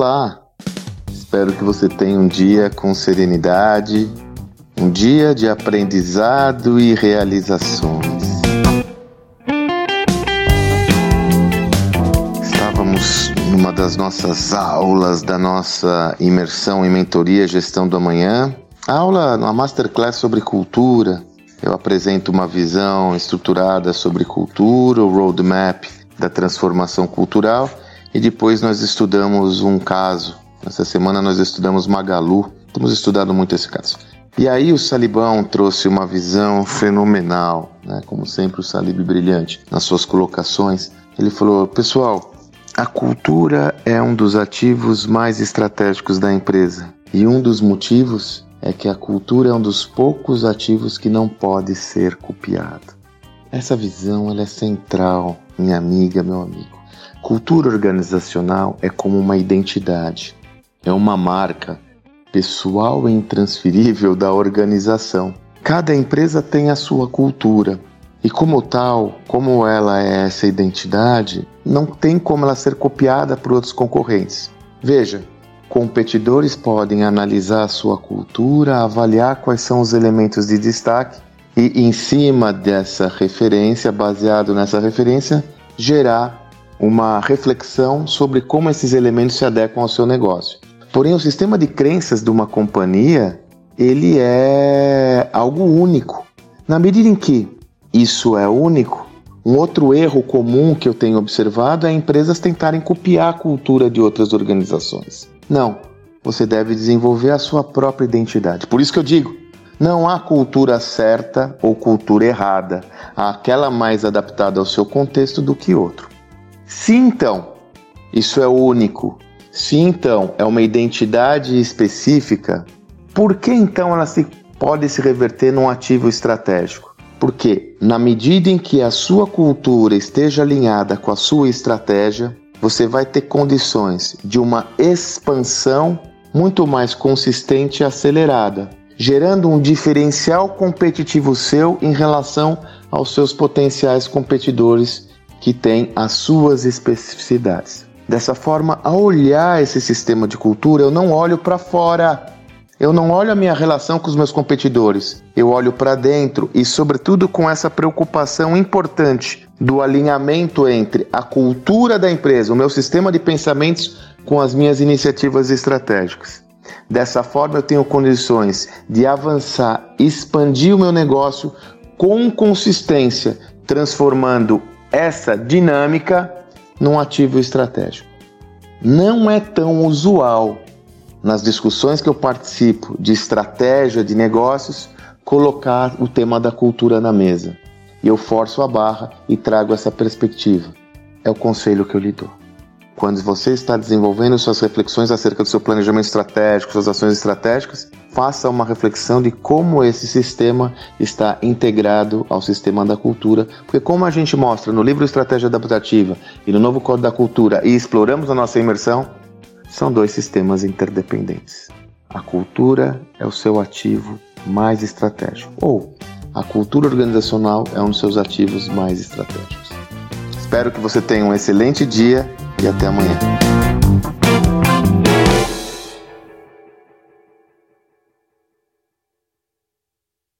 Olá! Espero que você tenha um dia com serenidade, um dia de aprendizado e realizações. Estávamos numa das nossas aulas da nossa imersão em mentoria gestão do amanhã, aula, uma masterclass sobre cultura. Eu apresento uma visão estruturada sobre cultura, o roadmap da transformação cultural e depois nós estudamos um caso. Essa semana nós estudamos Magalu, temos estudado muito esse caso. E aí o Salibão trouxe uma visão fenomenal, né? como sempre o Salib brilhante nas suas colocações. Ele falou, pessoal, a cultura é um dos ativos mais estratégicos da empresa. E um dos motivos é que a cultura é um dos poucos ativos que não pode ser copiado. Essa visão é central, minha amiga, meu amigo. Cultura organizacional é como uma identidade, é uma marca pessoal e intransferível da organização. Cada empresa tem a sua cultura e, como tal, como ela é essa identidade, não tem como ela ser copiada por outros concorrentes. Veja, competidores podem analisar a sua cultura, avaliar quais são os elementos de destaque e, em cima dessa referência, baseado nessa referência, gerar uma reflexão sobre como esses elementos se adequam ao seu negócio. Porém, o sistema de crenças de uma companhia, ele é algo único. Na medida em que isso é único, um outro erro comum que eu tenho observado é empresas tentarem copiar a cultura de outras organizações. Não, você deve desenvolver a sua própria identidade. Por isso que eu digo, não há cultura certa ou cultura errada. Há aquela mais adaptada ao seu contexto do que outro. Se então. Isso é único, se então. É uma identidade específica, por que então ela se, pode se reverter num ativo estratégico? Porque na medida em que a sua cultura esteja alinhada com a sua estratégia, você vai ter condições de uma expansão muito mais consistente e acelerada, gerando um diferencial competitivo seu em relação aos seus potenciais competidores que tem as suas especificidades. Dessa forma, ao olhar esse sistema de cultura, eu não olho para fora. Eu não olho a minha relação com os meus competidores. Eu olho para dentro e, sobretudo, com essa preocupação importante do alinhamento entre a cultura da empresa, o meu sistema de pensamentos, com as minhas iniciativas estratégicas. Dessa forma, eu tenho condições de avançar, expandir o meu negócio com consistência, transformando essa dinâmica num ativo estratégico. Não é tão usual nas discussões que eu participo de estratégia de negócios colocar o tema da cultura na mesa. E eu forço a barra e trago essa perspectiva. É o conselho que eu lhe dou. Quando você está desenvolvendo suas reflexões acerca do seu planejamento estratégico, suas ações estratégicas, faça uma reflexão de como esse sistema está integrado ao sistema da cultura, porque como a gente mostra no livro Estratégia Adaptativa e no novo Código da Cultura e exploramos a nossa imersão, são dois sistemas interdependentes. A cultura é o seu ativo mais estratégico, ou a cultura organizacional é um dos seus ativos mais estratégicos. Espero que você tenha um excelente dia e até amanhã.